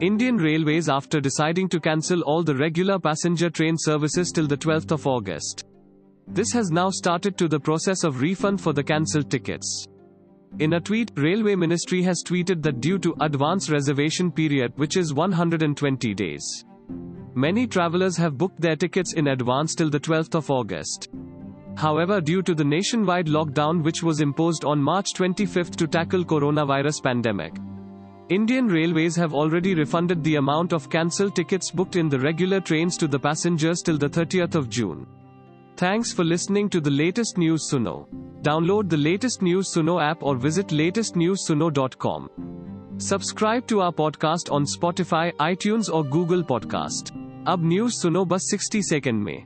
Indian Railways after deciding to cancel all the regular passenger train services till the 12th of August. This has now started to the process of refund for the cancelled tickets. In a tweet, Railway Ministry has tweeted that due to advance reservation period which is 120 days. Many travelers have booked their tickets in advance till the 12th of August. However, due to the nationwide lockdown which was imposed on March 25 to tackle coronavirus pandemic, Indian Railways have already refunded the amount of cancelled tickets booked in the regular trains to the passengers till the 30th of June. Thanks for listening to the latest news Suno. Download the latest news Suno app or visit latestnewssuno.com. Subscribe to our podcast on Spotify, iTunes or Google Podcast. अब news सुनो बस 60 second में